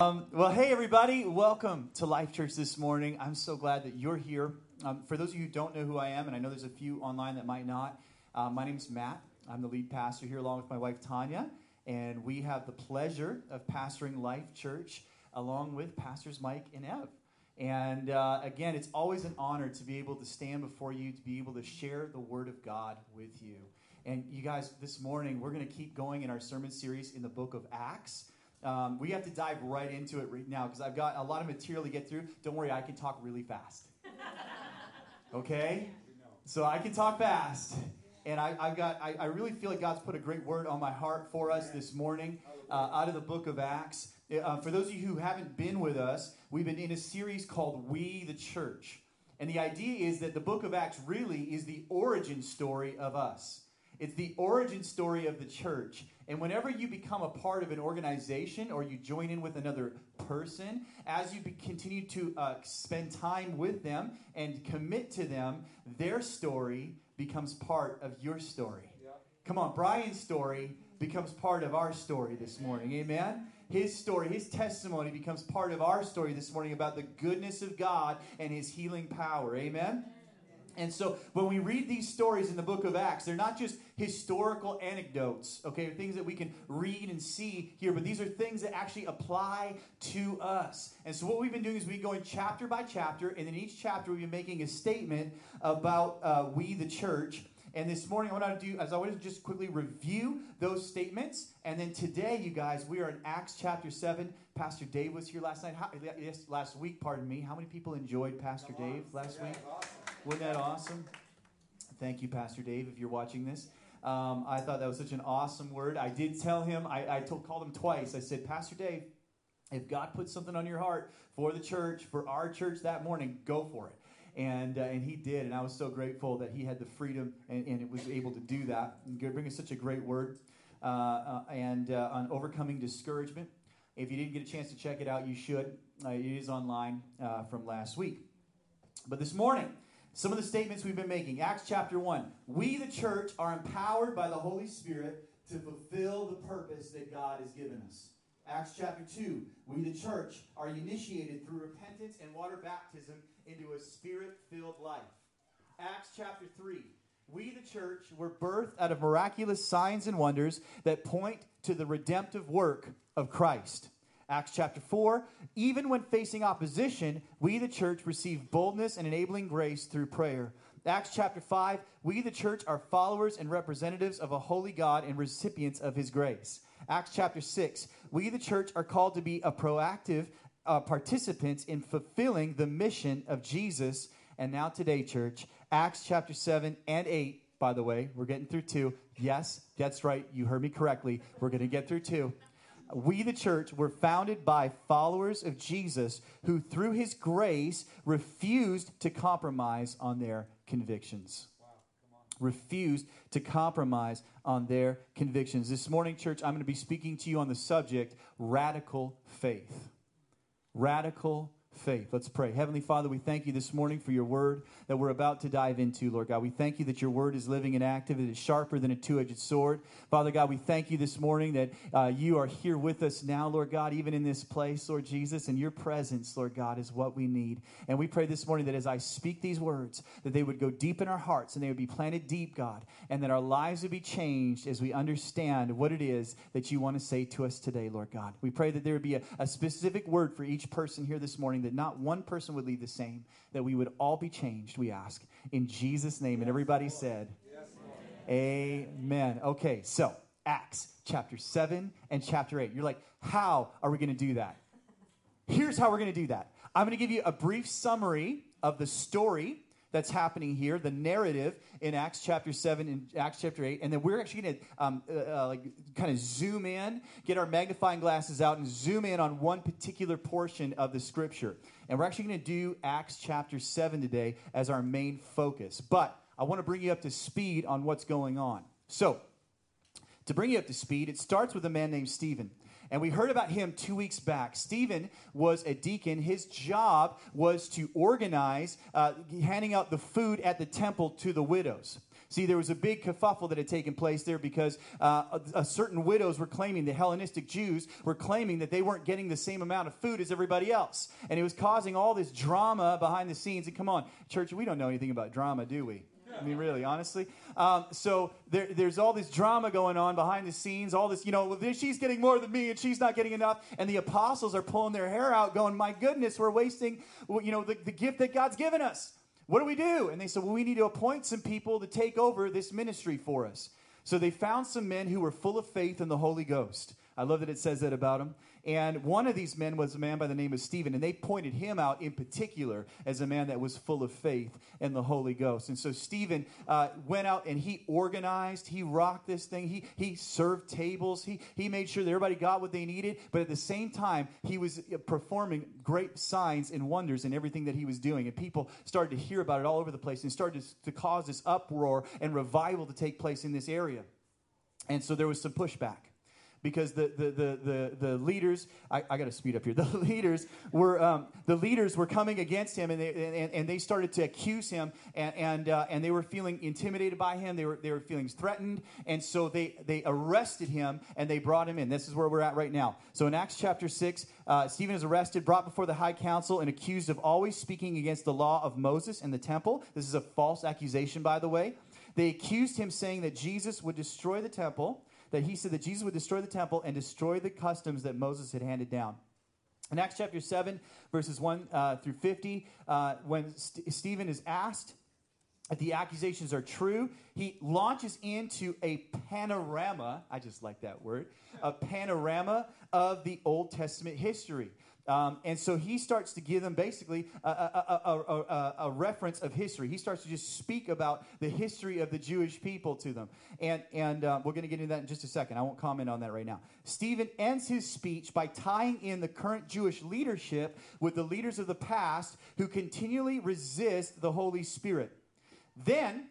Um, well, hey, everybody. Welcome to Life Church this morning. I'm so glad that you're here. Um, for those of you who don't know who I am, and I know there's a few online that might not, uh, my name is Matt. I'm the lead pastor here along with my wife, Tanya, and we have the pleasure of pastoring Life Church along with Pastors Mike and Ev. And uh, again, it's always an honor to be able to stand before you, to be able to share the Word of God with you. And you guys, this morning, we're going to keep going in our sermon series in the book of Acts. Um, we have to dive right into it right now because I've got a lot of material to get through. Don't worry, I can talk really fast. Okay? So I can talk fast. And I, have got, I, I, really feel like God's put a great word on my heart for us this morning uh, out of the book of Acts. Uh, for those of you who haven't been with us, we've been in a series called We the Church. And the idea is that the book of Acts really is the origin story of us. It's the origin story of the church. And whenever you become a part of an organization or you join in with another person, as you be, continue to uh, spend time with them and commit to them, their story becomes part of your story. Yeah. Come on, Brian's story becomes part of our story this morning. Amen? His story, his testimony becomes part of our story this morning about the goodness of God and his healing power. Amen? And so when we read these stories in the book of Acts, they're not just historical anecdotes, okay, things that we can read and see here, but these are things that actually apply to us. And so what we've been doing is we've been going chapter by chapter, and in each chapter we've been making a statement about uh, we, the church. And this morning, I want to do, as I want to just quickly review those statements. And then today, you guys, we are in Acts chapter 7. Pastor Dave was here last night. How, yes, last week, pardon me. How many people enjoyed Pastor Dave last yeah, week? Awesome. Wasn't that awesome? Thank you, Pastor Dave, if you're watching this. Um, I thought that was such an awesome word. I did tell him, I, I told, called him twice. I said, Pastor Dave, if God puts something on your heart for the church, for our church that morning, go for it. And, uh, and he did, and I was so grateful that he had the freedom and, and was able to do that. And bring us such a great word. Uh, uh, and uh, on overcoming discouragement. If you didn't get a chance to check it out, you should. Uh, it is online uh, from last week. But this morning, some of the statements we've been making. Acts chapter 1. We, the church, are empowered by the Holy Spirit to fulfill the purpose that God has given us. Acts chapter 2. We, the church, are initiated through repentance and water baptism into a spirit filled life. Acts chapter 3. We, the church, were birthed out of miraculous signs and wonders that point to the redemptive work of Christ. Acts chapter 4, even when facing opposition, we, the church, receive boldness and enabling grace through prayer. Acts chapter 5, we, the church, are followers and representatives of a holy God and recipients of his grace. Acts chapter 6, we, the church, are called to be a proactive uh, participants in fulfilling the mission of Jesus. And now, today, church, Acts chapter 7 and 8, by the way, we're getting through two. Yes, that's right. You heard me correctly. We're going to get through two we, the church, were founded by followers of Jesus who, through his grace, refused to compromise on their convictions. Refused to compromise on their convictions. This morning, church, I'm going to be speaking to you on the subject radical faith. Radical faith. Let's pray. Heavenly Father, we thank you this morning for your word that we're about to dive into, Lord God. We thank you that your word is living and active, it is sharper than a two edged sword. Father God, we thank you this morning that uh, you are here with us now, Lord God, even in this place, Lord Jesus, and your presence, Lord God, is what we need. And we pray this morning that as I speak these words, that they would go deep in our hearts and they would be planted deep, God, and that our lives would be changed as we understand what it is that you want to say to us today, Lord God. We pray that there would be a, a specific word for each person here this morning that not one person would leave the same, that we would all be changed, we ask. In Jesus' name. And everybody said, Amen. Okay, so Acts chapter 7 and chapter 8. You're like, how are we going to do that? Here's how we're going to do that. I'm going to give you a brief summary of the story that's happening here, the narrative in Acts chapter 7 and Acts chapter 8. And then we're actually going to um, uh, uh, like kind of zoom in, get our magnifying glasses out, and zoom in on one particular portion of the scripture. And we're actually going to do Acts chapter 7 today as our main focus. But I want to bring you up to speed on what's going on. So, to bring you up to speed, it starts with a man named Stephen. And we heard about him two weeks back. Stephen was a deacon. His job was to organize uh, handing out the food at the temple to the widows. See, there was a big kerfuffle that had taken place there because uh, a, a certain widows were claiming, the Hellenistic Jews were claiming that they weren't getting the same amount of food as everybody else. And it was causing all this drama behind the scenes. And come on, church, we don't know anything about drama, do we? I mean, really, honestly. Um, so there, there's all this drama going on behind the scenes, all this, you know, she's getting more than me and she's not getting enough. And the apostles are pulling their hair out, going, my goodness, we're wasting, you know, the, the gift that God's given us. What do we do? And they said, Well, we need to appoint some people to take over this ministry for us. So they found some men who were full of faith in the Holy Ghost. I love that it says that about them. And one of these men was a man by the name of Stephen, and they pointed him out in particular as a man that was full of faith and the Holy Ghost. And so Stephen uh, went out and he organized, he rocked this thing, he, he served tables, he, he made sure that everybody got what they needed, but at the same time, he was uh, performing great signs and wonders in everything that he was doing. And people started to hear about it all over the place and started to, to cause this uproar and revival to take place in this area. And so there was some pushback because the, the, the, the, the leaders, I, I got to speed up here, the leaders were, um, the leaders were coming against him and they, and, and they started to accuse him and, and, uh, and they were feeling intimidated by him. They were, they were feeling threatened. And so they, they arrested him and they brought him in. This is where we're at right now. So in Acts chapter 6, uh, Stephen is arrested, brought before the high council, and accused of always speaking against the law of Moses and the temple. This is a false accusation, by the way. They accused him saying that Jesus would destroy the temple that he said that Jesus would destroy the temple and destroy the customs that Moses had handed down. In Acts chapter 7, verses 1 uh, through 50, uh, when St- Stephen is asked if the accusations are true, he launches into a panorama. I just like that word a panorama of the Old Testament history. Um, and so he starts to give them basically a, a, a, a, reference of history. He starts to just speak about the history of the Jewish people to them. And, and uh, we're going to get into that in just a second. I won't comment on that right now. Stephen ends his speech by tying in the current Jewish leadership with the leaders of the past who continually resist the Holy Spirit. Then,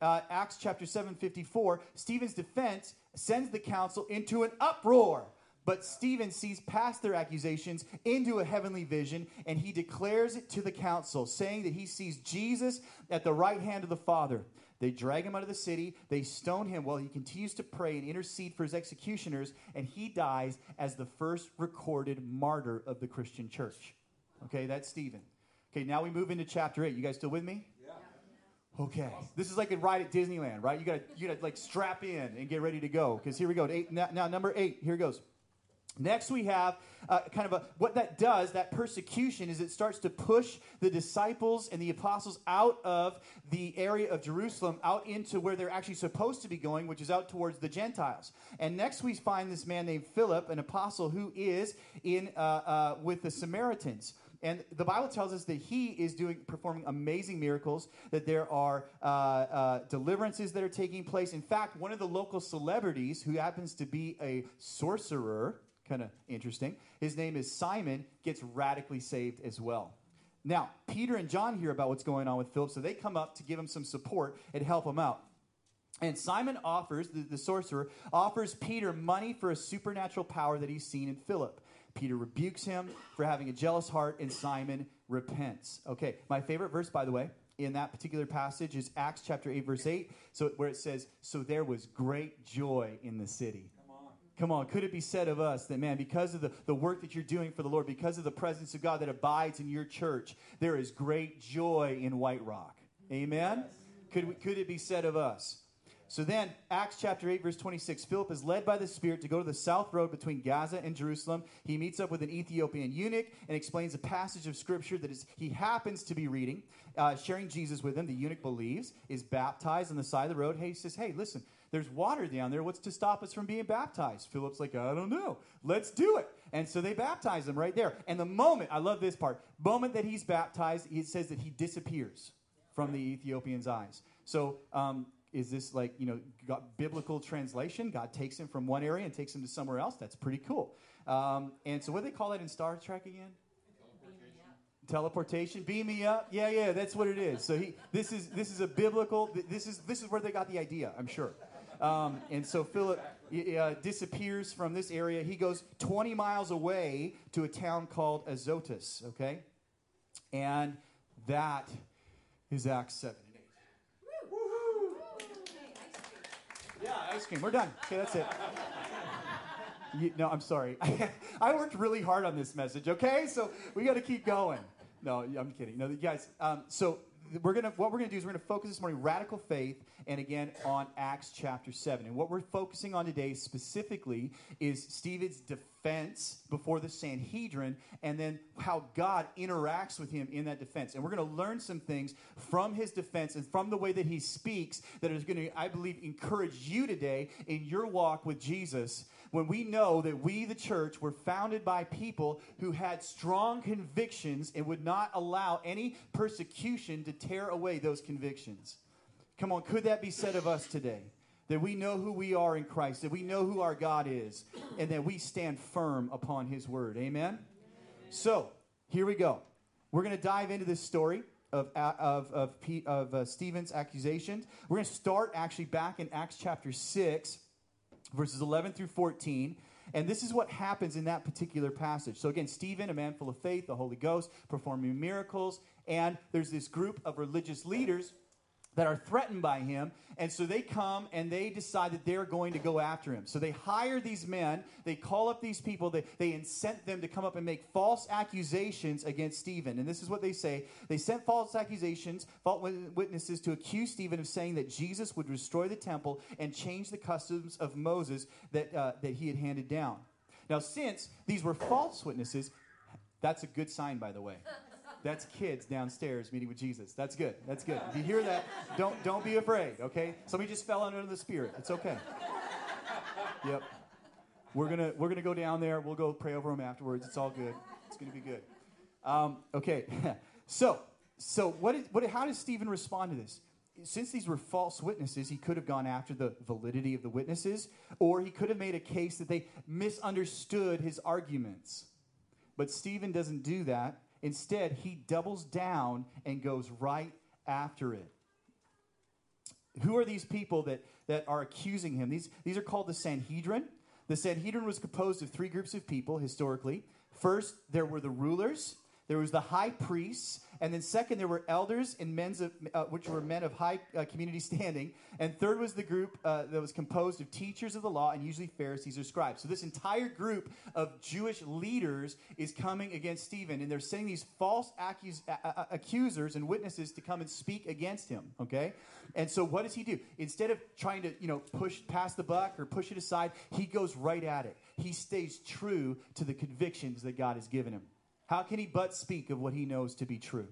uh, Acts chapter 7 54, Stephen's defense sends the council into an uproar but Stephen sees past their accusations into a heavenly vision, and he declares it to the council, saying that he sees Jesus at the right hand of the Father. They drag him out of the city, they stone him while he continues to pray and intercede for his executioners, and he dies as the first recorded martyr of the Christian church. Okay, that's Stephen. Okay, now we move into chapter 8. You guys still with me? Yeah. Okay, this is like a ride at Disneyland, right? You gotta, you gotta like strap in and get ready to go. Because here we go. Eight, now, now, number eight. Here goes. Next, we have uh, kind of a what that does, that persecution, is it starts to push the disciples and the apostles out of the area of Jerusalem, out into where they're actually supposed to be going, which is out towards the Gentiles. And next, we find this man named Philip, an apostle who is in uh, uh, with the Samaritans. And the Bible tells us that he is doing performing amazing miracles, that there are uh, uh, deliverances that are taking place. In fact, one of the local celebrities who happens to be a sorcerer kind of interesting. His name is Simon, gets radically saved as well. Now, Peter and John hear about what's going on with Philip, so they come up to give him some support and help him out. And Simon offers, the, the sorcerer, offers Peter money for a supernatural power that he's seen in Philip. Peter rebukes him for having a jealous heart, and Simon repents. Okay, my favorite verse, by the way, in that particular passage is Acts chapter 8, verse 8, so where it says, So there was great joy in the city. Come on, could it be said of us that, man, because of the, the work that you're doing for the Lord, because of the presence of God that abides in your church, there is great joy in White Rock? Amen? Yes. Could, we, could it be said of us? So then, Acts chapter 8, verse 26, Philip is led by the Spirit to go to the south road between Gaza and Jerusalem. He meets up with an Ethiopian eunuch and explains a passage of scripture that is, he happens to be reading, uh, sharing Jesus with him. The eunuch believes, is baptized on the side of the road. He says, Hey, listen, there's water down there. What's to stop us from being baptized? Philip's like, I don't know. Let's do it. And so they baptize him right there. And the moment, I love this part, moment that he's baptized, it says that he disappears from the Ethiopian's eyes. So, um, is this like, you know, biblical translation? God takes him from one area and takes him to somewhere else? That's pretty cool. Um, and so, what do they call that in Star Trek again? teleportation beam me up yeah yeah that's what it is so he this is this is a biblical this is this is where they got the idea i'm sure um, and so Philip uh, disappears from this area. He goes 20 miles away to a town called Azotus, okay? And that is Acts 7 and eight. Yeah, ice cream. We're done. Okay, that's it. You, no, I'm sorry. I worked really hard on this message, okay? So we got to keep going. No, I'm kidding. No, guys, um, so we're gonna what we're gonna do is we're gonna focus this morning radical faith and again on acts chapter 7 and what we're focusing on today specifically is stephen's defense before the sanhedrin and then how god interacts with him in that defense. And we're to learn some things from his defense and from the way that he speaks that is to i believe encourage you today in your walk with jesus when we know that we, the church, were founded by people who had strong convictions and would not allow any persecution to tear away those convictions. Come on, could that be said of us today? That we know who we are in Christ, that we know who our God is, and that we stand firm upon His word. Amen? So, here we go. We're going to dive into this story of, of, of, of uh, Stephen's accusations. We're going to start actually back in Acts chapter 6 verses 11 through 14. And this is what happens in that particular passage. So, again, Stephen, a man full of faith, the Holy Ghost, performing miracles. And there's this group of religious leaders that are threatened by him. And so they come and they decide that they're going to go after him. So they hire these men, they call up these people, they, they incent them to come up and make false accusations against Stephen. And this is what they say they sent false accusations, false witnesses to accuse Stephen of saying that Jesus would destroy the temple and change the customs of Moses that, uh, that he had handed down. Now, since these were false witnesses, that's a good sign, by the way. That's kids downstairs meeting with Jesus. That's good. That's good. If you hear that, don't don't be afraid, okay? Somebody just fell under the spirit. It's okay. Yep. We're gonna we're gonna go down there. We'll go pray over them afterwards. It's all good. It's gonna be good. Um, okay. so so what is what how does Stephen respond to this? Since these were false witnesses, he could have gone after the validity of the witnesses, or he could have made a case that they misunderstood his arguments. But Stephen doesn't do that. Instead, he doubles down and goes right after it. Who are these people that, that are accusing him? These, these are called the Sanhedrin. The Sanhedrin was composed of three groups of people historically. First, there were the rulers, there was the high priests, and then second, there were elders and men of, uh, which were men of high uh, community standing. And third was the group uh, that was composed of teachers of the law and usually Pharisees or scribes. So this entire group of Jewish leaders is coming against Stephen, and they're sending these false accus- accusers and witnesses to come and speak against him. Okay, and so what does he do? Instead of trying to you know push past the buck or push it aside, he goes right at it. He stays true to the convictions that God has given him. How can he but speak of what he knows to be true?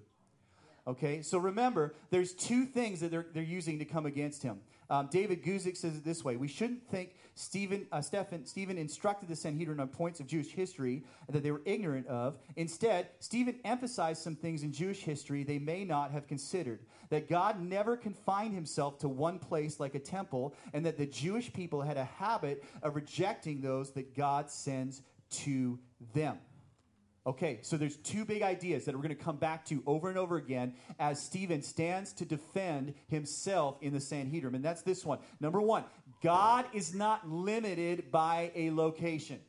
Okay, so remember, there's two things that they're, they're using to come against him. Um, David Guzik says it this way We shouldn't think Stephen, uh, Stephen, Stephen instructed the Sanhedrin on points of Jewish history that they were ignorant of. Instead, Stephen emphasized some things in Jewish history they may not have considered. That God never confined himself to one place like a temple, and that the Jewish people had a habit of rejecting those that God sends to them. Okay, so there's two big ideas that we're going to come back to over and over again as Stephen stands to defend himself in the Sanhedrin. And that's this one. Number one, God is not limited by a location.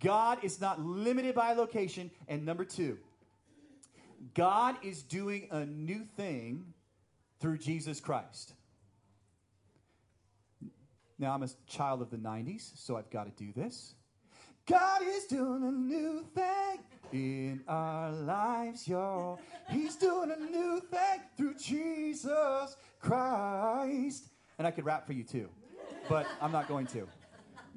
God is not limited by location. And number two, God is doing a new thing through Jesus Christ. Now, I'm a child of the 90s, so I've got to do this. God is doing a new thing in our lives, y'all. He's doing a new thing through Jesus Christ. And I could rap for you too, but I'm not going to.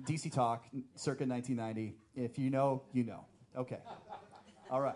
DC Talk, circa 1990. If you know, you know. Okay. All right.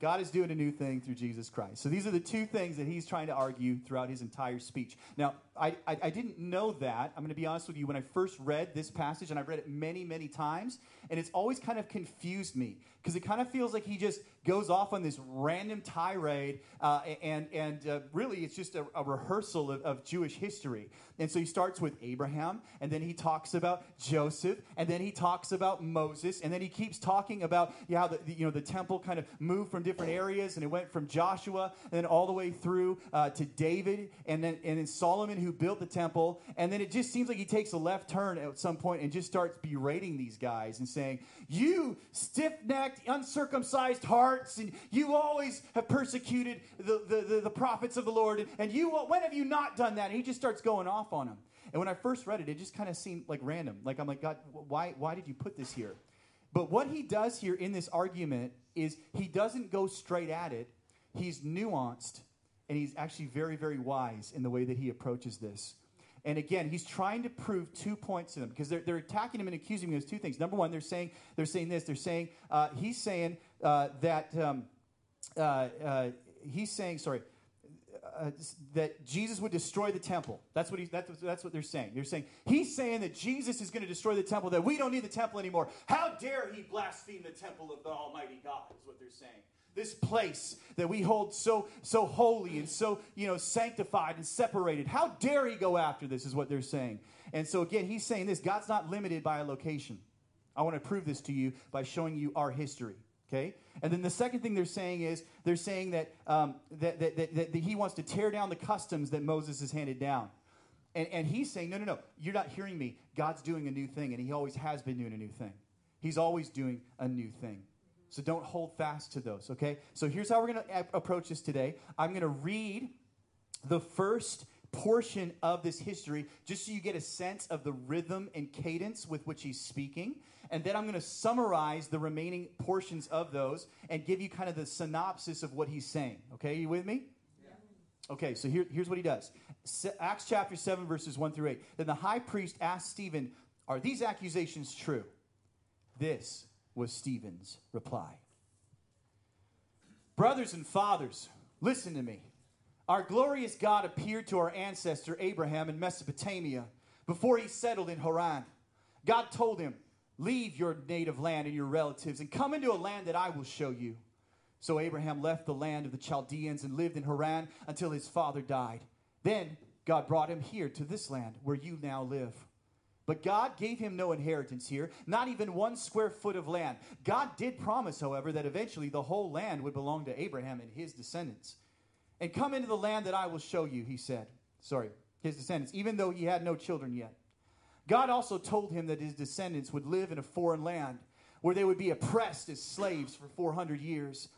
God is doing a new thing through Jesus Christ. So these are the two things that he's trying to argue throughout his entire speech. Now, I, I, I didn't know that. I'm going to be honest with you. When I first read this passage, and I've read it many, many times, and it's always kind of confused me because it kind of feels like he just goes off on this random tirade, uh, and and uh, really it's just a, a rehearsal of, of, Jewish history. And so he starts with Abraham, and then he talks about Joseph, and then he talks about Moses, and then he keeps talking about yeah, how the, the you know the temple kind of moved from different areas, and it went from Joshua and then all the way through uh, to David, and then and then Solomon who who built the temple. And then it just seems like he takes a left turn at some point and just starts berating these guys and saying, You stiff necked, uncircumcised hearts, and you always have persecuted the, the, the, the, prophets of the Lord. And you, when have you not done that? And he just starts going off on them. And when I first read it, it just kind of seemed like random. Like, I'm like, God, why, why did you put this here? But what he does here in this argument is he doesn't go straight at it, he's nuanced and he's actually very, very wise in the way that he approaches this. And again, he's trying to prove two points to them because they're, they're attacking him and accusing him of two things. Number one, they're saying they're saying this. They're saying uh, he's saying uh, that um, uh, uh he's saying sorry uh, that Jesus would destroy the temple. That's what he, that's, that's what they're saying. They're saying he's saying that Jesus is going to destroy the temple. That we don't need the temple anymore. How dare he blaspheme the temple of the Almighty God? Is what they're saying this place that we hold so so holy and so you know sanctified and separated. How dare he go after this is what they're saying. And so again he's saying this god's not limited by a location. I want to prove this to you by showing you our history okay? And then the second thing they're saying is they're saying that, um, that, that, that, that, he wants to tear down the customs that moses has handed down. And, and he's saying no no no you're not hearing me. God's doing a new thing and he always has been doing a new thing. He's always doing a new thing so don't hold fast to those, okay? So here's how we're going to approach this today. I'm going to read the first portion of this history just so you get a sense of the rhythm and cadence with which he's speaking. And then I'm going to summarize the remaining portions of those and give you kind of the synopsis of what he's saying. Okay, you with me? Okay, so here, here's what he does Acts chapter 7, verses 1 through 8. Then the high priest asked Stephen, Are these accusations true? This was Stephen's reply. Brothers and fathers, listen to me. Our glorious God appeared to our ancestor Abraham in Mesopotamia before he settled in Haran. God told him, Leave your native land and your relatives and come into a land that I will show you. So Abraham left the land of the Chaldeans and lived in Haran until his father died. Then God brought him here to this land where you now live. But God gave him no inheritance here, not even one square foot of land. God did promise, however, that eventually the whole land would belong to Abraham and his descendants. And come into the land that I will show you, he said. Sorry, his descendants, even though he had no children yet. God also told him that his descendants would live in a foreign land where they would be oppressed as slaves for 400 years.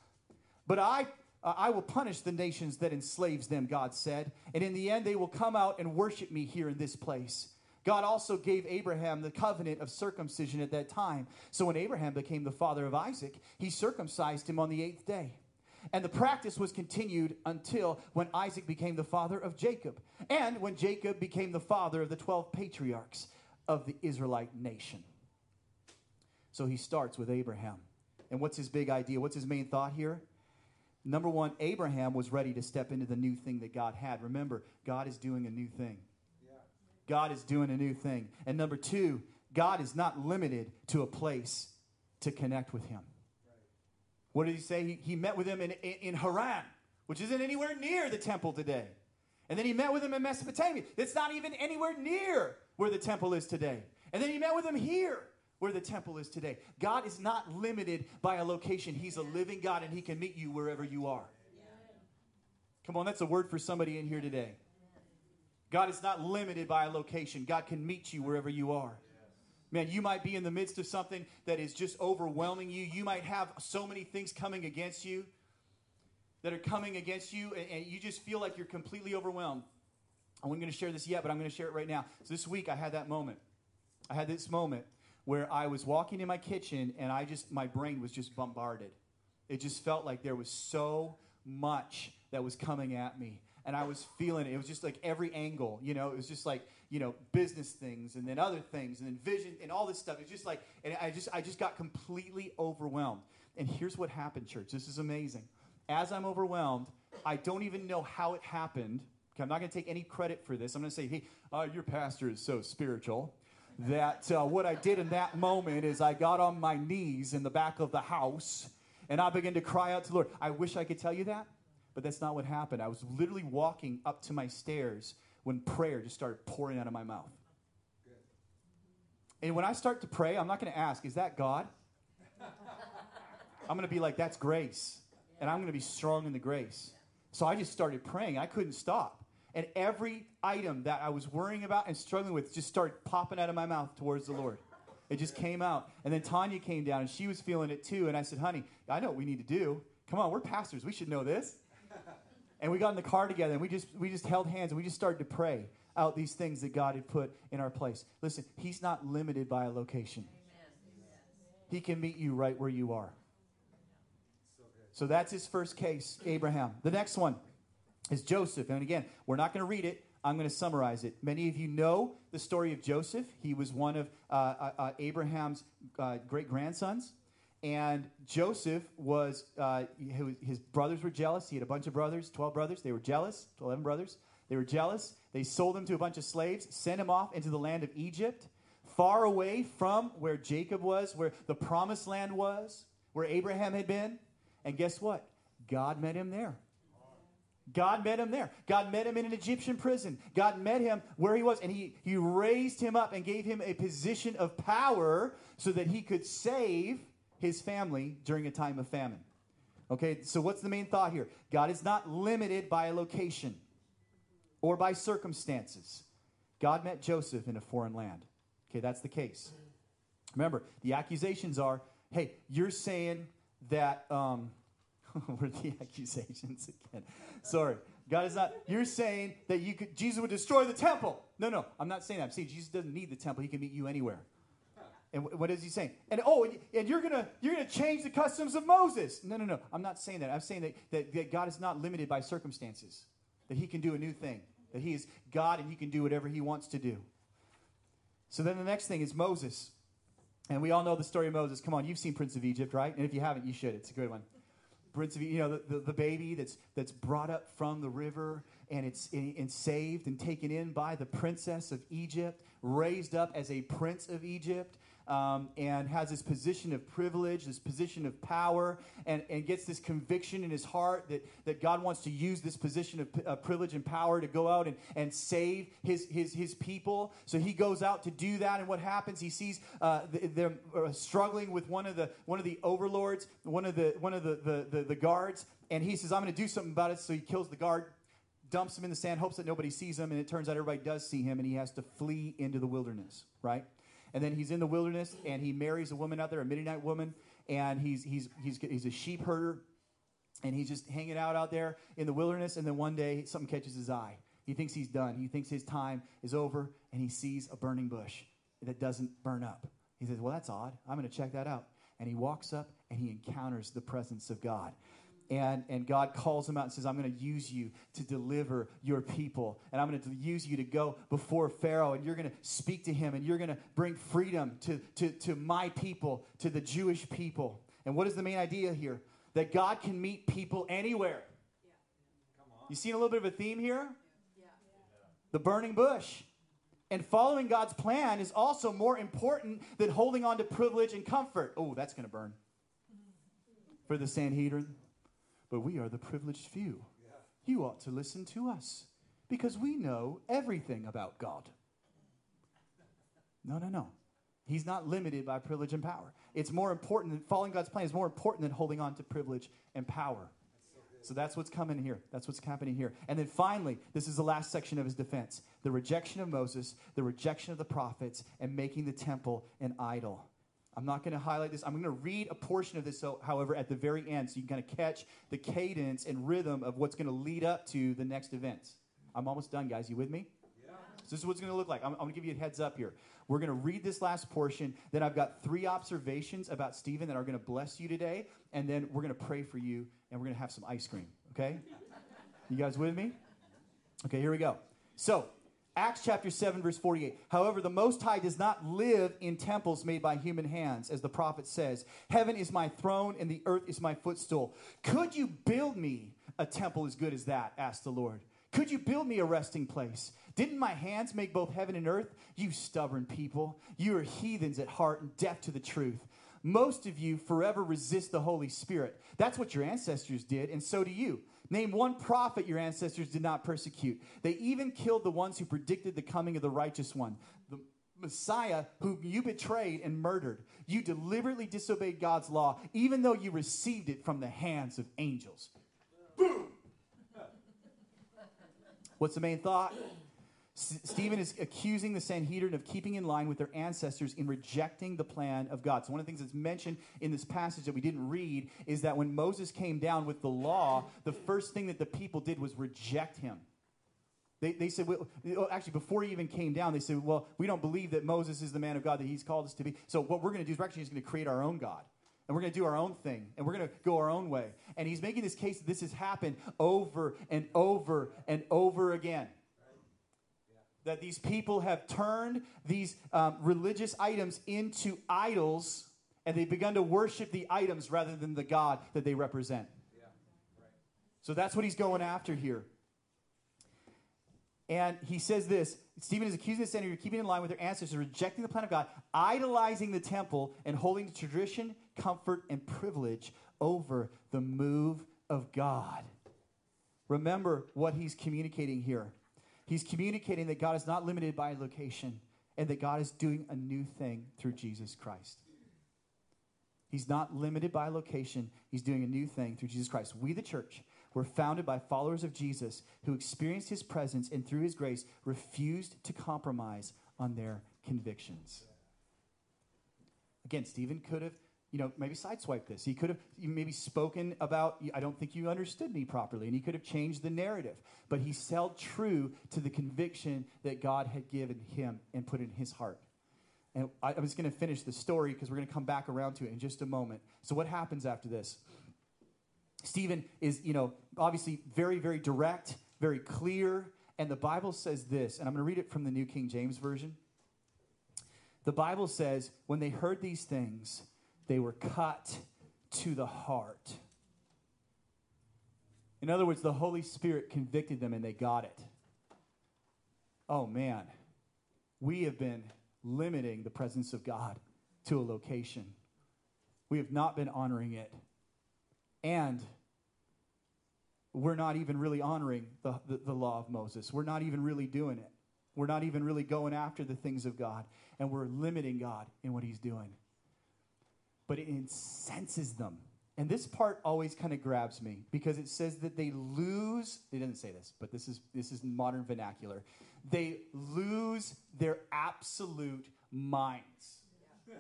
But I uh, I will punish the nations that enslaves them, God said, and in the end they will come out and worship me here in this place. God also gave Abraham the covenant of circumcision at that time. So when Abraham became the father of Isaac, he circumcised him on the eighth day. And the practice was continued until when Isaac became the father of Jacob, and when Jacob became the father of the 12 patriarchs of the Israelite nation. So he starts with Abraham. And what's his big idea? What's his main thought here? Number one, Abraham was ready to step into the new thing that God had. Remember, God is doing a new thing. God is doing a new thing. And number two, God is not limited to a place to connect with Him. What did He say? He, he met with him in, in, in Haran, which isn't anywhere near the temple today. And then he met with him in Mesopotamia. It's not even anywhere near where the temple is today. And then he met with him here where the temple is today. God is not limited by a location. He's a living God and he can meet you wherever you are. Come on, that's a word for somebody in here today. God is not limited by a location. God can meet you wherever you are. Man, you might be in the midst of something that is just overwhelming you. You might have so many things coming against you that are coming against you, and, and you just feel like you're completely overwhelmed. I wasn't going to share this yet, but I'm going to share it right now. So this week, I had that moment. I had this moment where I was walking in my kitchen, and I just, my brain was just bombarded. It just felt like there was so much that was coming at me and I was feeling it. It was just like every angle, you know, it was just like, you know, business things and then other things and then vision and all this stuff. It's just like, and I just, I just got completely overwhelmed. And here's what happened, church. This is amazing. As I'm overwhelmed, I don't even know how it happened. Okay, I'm not going to take any credit for this. I'm going to say, hey, uh, your pastor is so spiritual that uh, what I did in that moment is I got on my knees in the back of the house and I began to cry out to the Lord. I wish I could tell you that. But that's not what happened. I was literally walking up to my stairs when prayer just started pouring out of my mouth. And when I start to pray, I'm not going to ask, is that God? I'm going to be like, that's grace. And I'm going to be strong in the grace. So I just started praying. I couldn't stop. And every item that I was worrying about and struggling with just started popping out of my mouth towards the Lord. It just came out. And then Tanya came down and she was feeling it too. And I said, honey, I know what we need to do. Come on, we're pastors. We should know this. And we got in the car together and we just, we just held hands and we just started to pray out these things that God had put in our place. Listen, He's not limited by a location, He can meet you right where you are. So that's his first case, Abraham. The next one is Joseph. And again, we're not going to read it. I'm going to summarize it. Many of you know the story of Joseph. He was one of uh, uh, uh Abraham's uh, great grandsons. And Joseph was, uh, his brothers were jealous. He had a bunch of brothers, 12 brothers. They were jealous, 11 brothers. They were jealous. They sold him to a bunch of slaves, sent him off into the land of Egypt, far away from where Jacob was, where the promised land was, where Abraham had been. And guess what? God met him there. God met him there. God met him in an Egyptian prison. God met him where he was, and he, he raised him up and gave him a position of power so that he could save his family during a time of famine. Okay, so what's the main thought here? God is not limited by a location or by circumstances. God met Joseph in a foreign land. Okay, that's the case. Remember, the accusations are hey, you're saying that um, were the accusations again. Sorry. God is not, you're saying that you could, Jesus would destroy the temple. No, no, I'm not saying that. Saying Jesus doesn't need the temple. He can meet you anywhere. And what is he saying? And oh, and you're gonna you're gonna change the customs of Moses. No, no, no. I'm not saying that. I'm saying that, that, that God is not limited by circumstances. That he can do a new thing. That he is God and he can do whatever he wants to do. So then the next thing is Moses. And we all know the story of Moses. Come on, you've seen Prince of Egypt, right? And if you haven't, you should. It's a good one. Prince of, Egypt, you know, the, the, the, baby that's, that's brought up from the river and it's and, and saved and taken in by the princess of Egypt, raised up as a prince of Egypt um, and has this position of privilege, this position of power, and, and gets this conviction in his heart that, that God wants to use this position of uh, privilege and power to go out and, and save his, his, his people. So he goes out to do that, and what happens? He sees uh, them uh, struggling with one of the one of the overlords, one of the one of the, the, the, the guards, and he says, "I'm going to do something about it." So he kills the guard dumps him in the sand, hopes that nobody sees him, and it turns out everybody does see him, and he has to flee into the wilderness, right? And then he's in the wilderness and he marries a woman out there, a Midianite woman, and he's, he's, he's, he's a sheep herder and he's just hanging out out there in the wilderness. And then one day something catches his eye. He thinks he's done. He thinks his time is over and he sees a burning bush that doesn't burn up. He says, Well, that's odd. I'm going to check that out. And he walks up and he encounters the presence of God and, and God calls him out and says, I'm going to use you to deliver your people. And I'm going to use you to go before Pharaoh, and you're going to speak to him, and you're going to bring freedom to, to, to my people, to the Jewish people. And what is the main idea here? That God can meet people anywhere. You seen a little bit of a theme here? The burning bush. And following God's plan is also more important than holding on to privilege and comfort. Oh, that's going to burn. For the Sanhedrin, but we are the privileged few. You ought to listen to us because we know everything about God. No, no, no. He's not limited by privilege and power. It's more important than following God's plan is more important than holding on to privilege and power. So that's what's coming here. That's what's happening here. And then finally, this is the last section of his defense the rejection of Moses, the rejection of the prophets, and making the temple an idol. I'm not going to highlight this. I'm going to read a portion of this, however, at the very end so you can kind of catch the cadence and rhythm of what's going to lead up to the next events. I'm almost done, guys. You with me? Yeah. So this is what it's going to look like. I'm, I'm going to give you a heads up here. We're going to read this last portion. Then I've got three observations about Stephen that are going to bless you today. And then we're going to pray for you and we're going to have some ice cream. Okay? you guys with me? Okay, here we go. So, Acts chapter 7, verse 48. However, the Most High does not live in temples made by human hands, as the prophet says. Heaven is my throne and the earth is my footstool. Could you build me a temple as good as that? asked the Lord. Could you build me a resting place? Didn't my hands make both heaven and earth? You stubborn people. You are heathens at heart and deaf to the truth. Most of you forever resist the Holy Spirit. That's what your ancestors did, and so do you. Name one prophet your ancestors did not persecute. They even killed the ones who predicted the coming of the righteous one, the Messiah whom you betrayed and murdered. You deliberately disobeyed God's law, even though you received it from the hands of angels. Boom! What's the main thought? Stephen is accusing the Sanhedrin of keeping in line with their ancestors in rejecting the plan of God. So, one of the things that's mentioned in this passage that we didn't read is that when Moses came down with the law, the first thing that the people did was reject him. They, they said, well, actually, before he even came down, they said, well, we don't believe that Moses is the man of God that he's called us to be. So, what we're going to do is we're actually just going to create our own God. And we're going to do our own thing. And we're going to go our own way. And he's making this case that this has happened over and over and over again that these people have turned these um, religious items into idols and they've begun to worship the items rather than the God that they represent. Yeah, right. So that's what he's going after here. And he says this Stephen is accusing the Sanhedrin of keeping in line with their ancestors, rejecting the plan of God, idolizing the temple, and holding to tradition, comfort, and privilege over the move of God. Remember what he's communicating here. He's communicating that God is not limited by location and that God is doing a new thing through Jesus Christ. He's not limited by location. He's doing a new thing through Jesus Christ. We, the church, were founded by followers of Jesus who experienced his presence and through his grace refused to compromise on their convictions. Again, Stephen could have you know, maybe sideswipe this. He could have maybe spoken about, I don't think you understood me properly, and he could have changed the narrative. But he held true to the conviction that God had given him and put in his heart. And I, I was going to finish the story because we're going to come back around to it in just a moment. So, what happens after this? Stephen is, you know, obviously very, very direct, very clear. And the Bible says this, and I'm going to read it from the New King James Version. The Bible says, when they heard these things, they were cut to the heart. In other words, the Holy Spirit convicted them and they got it. Oh man, we have been limiting the presence of God to a location. We have not been honoring it. And we're not even really honoring the, the, the, law of Moses. We're not even really doing it. We're not even really going after the things of God. And we're limiting God in what He's doing but it incenses them. And this part always kind of grabs me because it says that they lose, it doesn't say this, but this is this is modern vernacular. They lose their absolute minds. Yeah.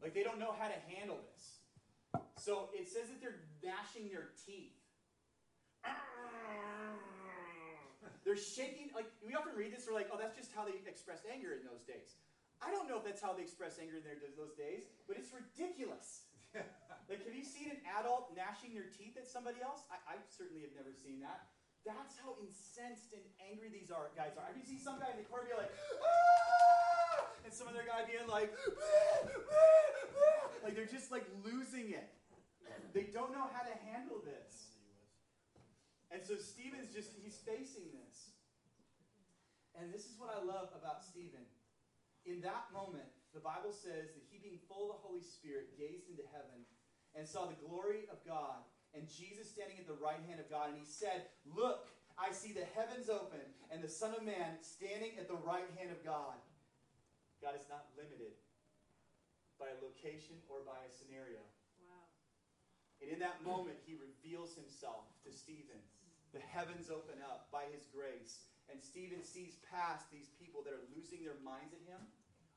like they don't know how to handle this. So it says that they're gnashing their teeth. They're shaking, like, we often read this, we're like, oh, that's just how they expressed anger in those days. I don't know if that's how they express anger in their, those days, but it's ridiculous. like, have you seen an adult gnashing their teeth at somebody else? I, I certainly have never seen that. That's how incensed and angry these are, guys are. Have you seen some guy in the corner be like, ah! and some other guy being like, ah, ah, like they're just like losing it. They don't know how to handle this. And so Stephen's just, he's facing this. And this is what I love about Stephen in that moment, the Bible says that he, being full of the Holy Spirit, gazed into heaven and saw the glory of God and Jesus standing at the right hand of God. And he said, Look, I see the heavens open and the Son of Man standing at the right hand of God. God is not limited by a location or by a scenario. Wow. And in that moment, he reveals himself to Stephen. The heavens open up by his grace. And Stephen sees past these people that are losing their minds at him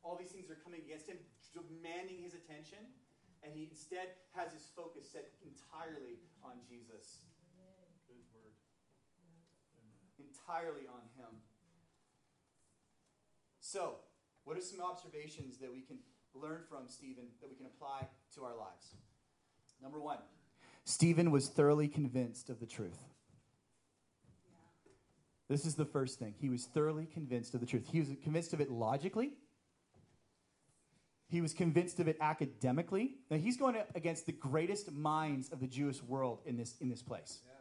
all these things are coming against him, demanding his attention, and he instead has his focus set entirely on Jesus. Good word. Entirely on him. So, what are some observations that we can learn from Stephen that we can apply to our lives? Number one, Stephen was thoroughly convinced of the truth. This is the first thing. He was thoroughly convinced of the truth. He was convinced of it logically, he was convinced of it academically. Now he's going up against the greatest minds of the Jewish world in this in this place. Yeah.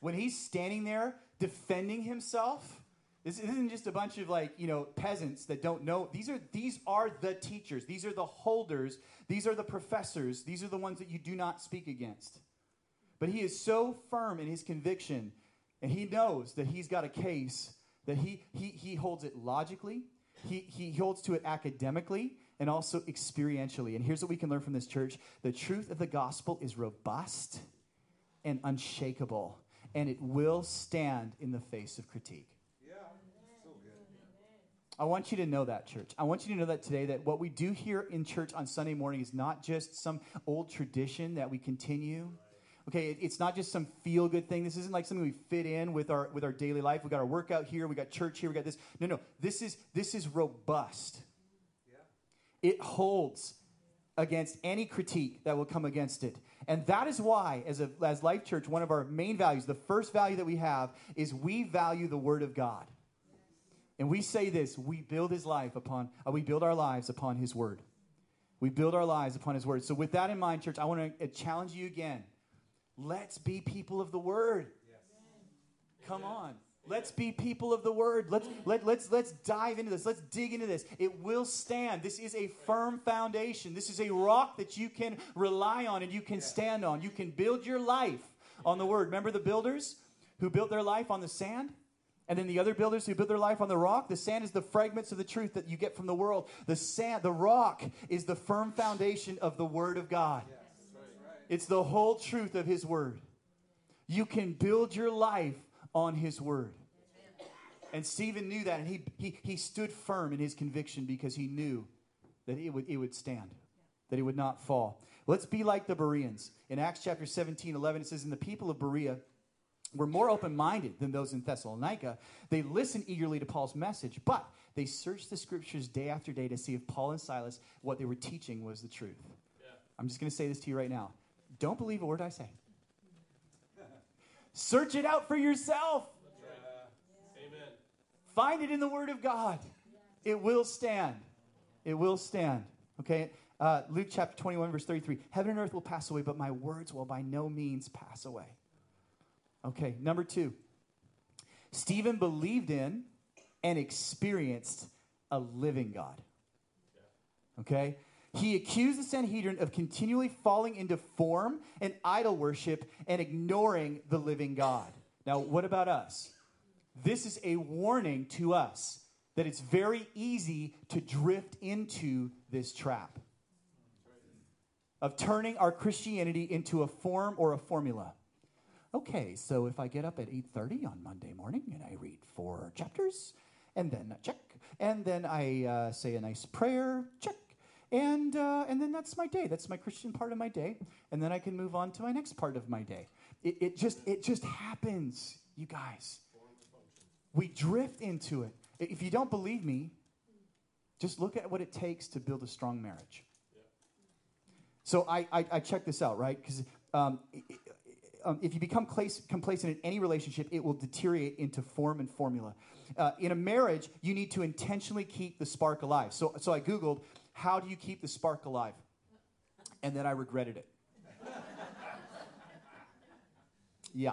When he's standing there defending himself, this isn't just a bunch of like you know peasants that don't know. These are these are the teachers. These are the holders. These are the professors. These are the ones that you do not speak against. But he is so firm in his conviction, and he knows that he's got a case that he he he holds it logically. He he holds to it academically and also experientially. And here's what we can learn from this church the truth of the gospel is robust and unshakable. and it will stand in the face of critique. Yeah, so good. I want you to know that, church. I want you to know that today that what we do here in church on Sunday morning is not just some old tradition that we continue. Okay, it- it's not just some feel good thing. This isn't like something we fit in with our with our daily life. We got our workout here, we got church here, we got this. No, no. This is this is robust. Yeah. It holds against any critique that will come against it. And that is why, as, a, as Life Church, one of our main values, the first value that we have, is we value the Word of God. And we say this we build His life upon, uh, we build our lives upon His Word. We build our lives upon His Word. So, with that in mind, church, I want to challenge you again. Let's be people of the Word. Come on. Let's be people of the word. Let's let, let's let's dive into this. Let's dig into this. It will stand. This is a firm foundation. This is a rock that you can rely on and you can stand on. You can build your life on the word. Remember the builders who built their life on the sand? And then the other builders who built their life on the rock, the sand is the fragments of the truth that you get from the world. The sand, the rock is the firm foundation of the word of God. It's the whole truth of his word. You can build your life on his word. And Stephen knew that, and he, he, he stood firm in his conviction because he knew that it would, it would stand, that it would not fall. Let's be like the Bereans. In Acts chapter 17, 11, it says, And the people of Berea were more open minded than those in Thessalonica. They listened eagerly to Paul's message, but they searched the scriptures day after day to see if Paul and Silas, what they were teaching, was the truth. I'm just going to say this to you right now. Don't believe a word I say. Search it out for yourself. Amen. Find it in the Word of God. It will stand. It will stand. Okay? Uh, Luke chapter 21, verse 33. Heaven and earth will pass away, but my words will by no means pass away. Okay, number two. Stephen believed in and experienced a living God. Okay? He accused the Sanhedrin of continually falling into form and idol worship and ignoring the living God. Now, what about us? This is a warning to us that it's very easy to drift into this trap of turning our Christianity into a form or a formula. Okay, so if I get up at 8:30 on Monday morning and I read four chapters and then I check and then I uh, say a nice prayer, check. And, uh, and then that's my day. That's my Christian part of my day. And then I can move on to my next part of my day. It, it, just, it just happens, you guys. We drift into it. If you don't believe me, just look at what it takes to build a strong marriage. So I, I, I check this out, right? Because um, um, if you become complacent in any relationship, it will deteriorate into form and formula. Uh, in a marriage, you need to intentionally keep the spark alive. So, so I Googled, how do you keep the spark alive? And then I regretted it. yeah.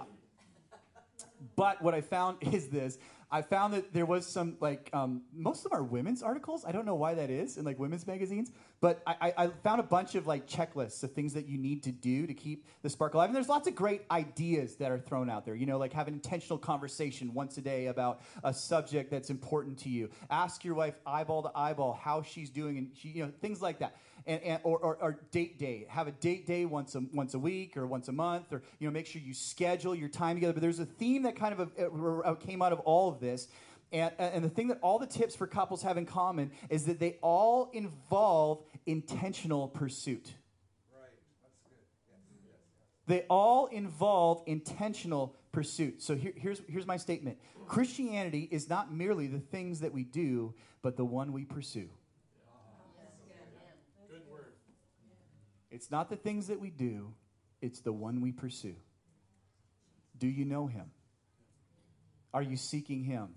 But what I found is this. I found that there was some like um, most of them are women's articles. I don't know why that is in like women's magazines, but I, I, I found a bunch of like checklists of things that you need to do to keep the spark alive. And there's lots of great ideas that are thrown out there. You know, like have an intentional conversation once a day about a subject that's important to you. Ask your wife eyeball to eyeball how she's doing, and she, you know things like that and, and or, or, or date day. Have a date day once a once a week or once a month, or you know, make sure you schedule your time together. But there's a theme that kind of uh, uh, came out of all of this. And, and the thing that all the tips for couples have in common is that they all involve intentional pursuit. They all involve intentional pursuit. So here, here's, here's my statement Christianity is not merely the things that we do, but the one we pursue. Good word. It's not the things that we do, it's the one we pursue. Do you know him? Are you seeking him?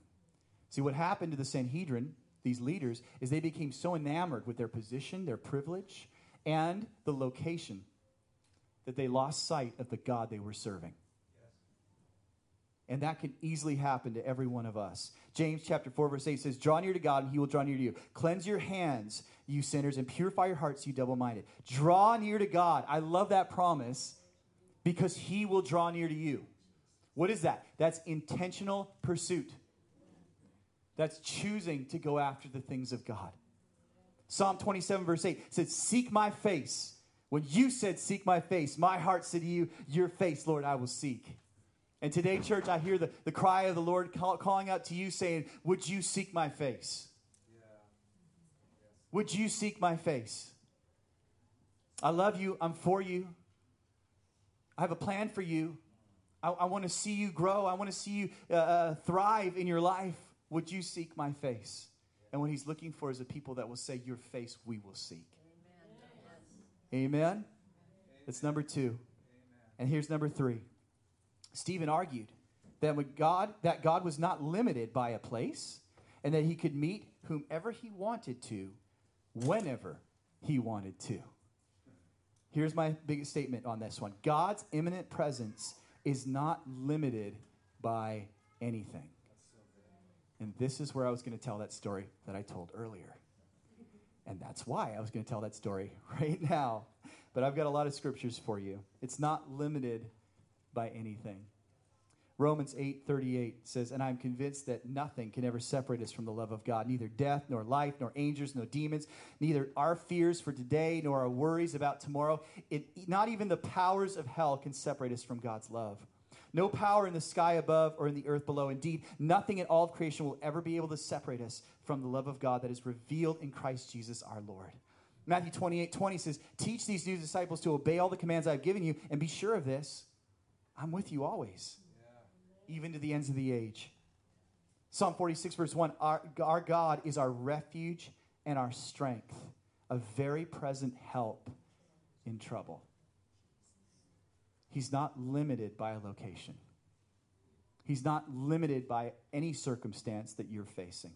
See, what happened to the Sanhedrin, these leaders, is they became so enamored with their position, their privilege, and the location that they lost sight of the God they were serving. And that can easily happen to every one of us. James chapter 4, verse 8 says, Draw near to God, and he will draw near to you. Cleanse your hands, you sinners, and purify your hearts, you double minded. Draw near to God. I love that promise because he will draw near to you. What is that? That's intentional pursuit. That's choosing to go after the things of God. Psalm 27, verse 8 says, Seek my face. When you said, Seek my face, my heart said to you, Your face, Lord, I will seek. And today, church, I hear the, the cry of the Lord call, calling out to you, saying, Would you seek my face? Yeah. Would you seek my face? I love you. I'm for you. I have a plan for you. I, I want to see you grow. I want to see you uh, uh, thrive in your life. Would you seek my face? And what he's looking for is a people that will say, Your face we will seek. Amen. Amen? That's number two. And here's number three. Stephen argued that God that God was not limited by a place and that he could meet whomever he wanted to whenever he wanted to. Here's my biggest statement on this one. God's imminent presence is not limited by anything. And this is where I was going to tell that story that I told earlier. And that's why I was going to tell that story right now. But I've got a lot of scriptures for you. It's not limited by anything. Romans 8:38 says, "And I'm convinced that nothing can ever separate us from the love of God, neither death nor life nor angels nor demons, neither our fears for today nor our worries about tomorrow, it, not even the powers of hell can separate us from God's love." No power in the sky above or in the earth below. Indeed, nothing in all of creation will ever be able to separate us from the love of God that is revealed in Christ Jesus our Lord. Matthew 28 20 says, Teach these new disciples to obey all the commands I've given you, and be sure of this I'm with you always, even to the ends of the age. Psalm 46, verse 1 our, our God is our refuge and our strength, a very present help in trouble. He's not limited by a location. He's not limited by any circumstance that you're facing.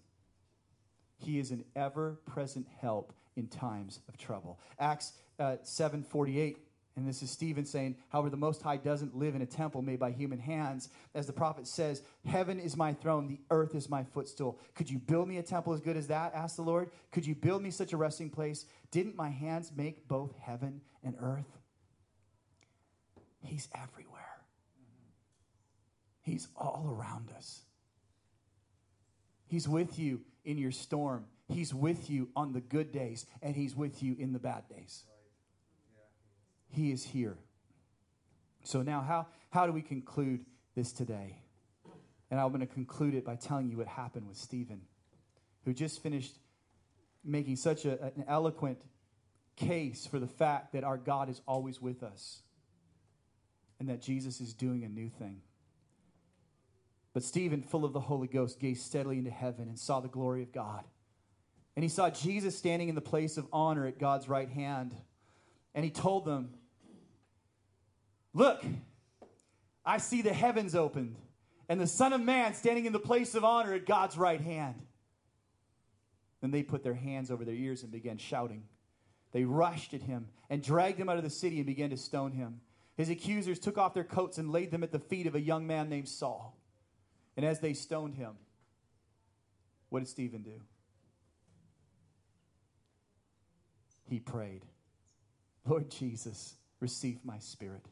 He is an ever present help in times of trouble. Acts uh, 7:48 and this is Stephen saying, however, the Most High doesn't live in a temple made by human hands. As the prophet says, Heaven is my throne, the earth is my footstool. Could you build me a temple as good as that? asked the Lord. Could you build me such a resting place? Didn't my hands make both heaven and earth? He's everywhere, He's all around us. He's with you in your storm, He's with you on the good days, and He's with you in the bad days. He is here. So now, how, how do we conclude this today? And I'm going to conclude it by telling you what happened with Stephen, who just finished making such a, an eloquent case for the fact that our God is always with us and that Jesus is doing a new thing. But Stephen, full of the Holy Ghost, gazed steadily into heaven and saw the glory of God. And he saw Jesus standing in the place of honor at God's right hand. And he told them, Look, I see the heavens opened and the Son of Man standing in the place of honor at God's right hand. Then they put their hands over their ears and began shouting. They rushed at him and dragged him out of the city and began to stone him. His accusers took off their coats and laid them at the feet of a young man named Saul. And as they stoned him, what did Stephen do? He prayed, Lord Jesus, receive my spirit.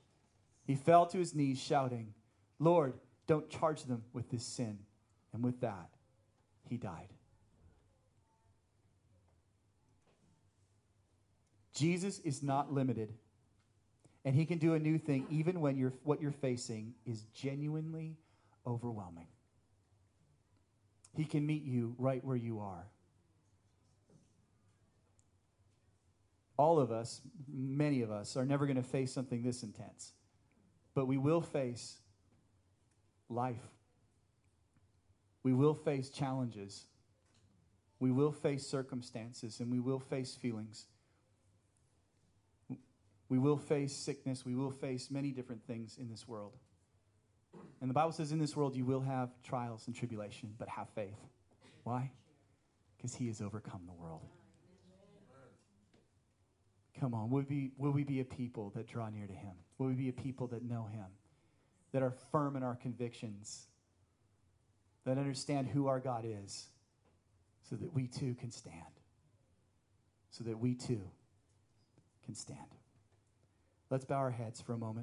He fell to his knees, shouting, Lord, don't charge them with this sin. And with that, he died. Jesus is not limited, and he can do a new thing even when you're, what you're facing is genuinely overwhelming. He can meet you right where you are. All of us, many of us, are never going to face something this intense. But we will face life. We will face challenges. We will face circumstances and we will face feelings. We will face sickness. We will face many different things in this world. And the Bible says, in this world, you will have trials and tribulation, but have faith. Why? Because He has overcome the world. Come on, will we, be, will we be a people that draw near to Him? Will we be a people that know Him, that are firm in our convictions, that understand who our God is, so that we too can stand? So that we too can stand. Let's bow our heads for a moment.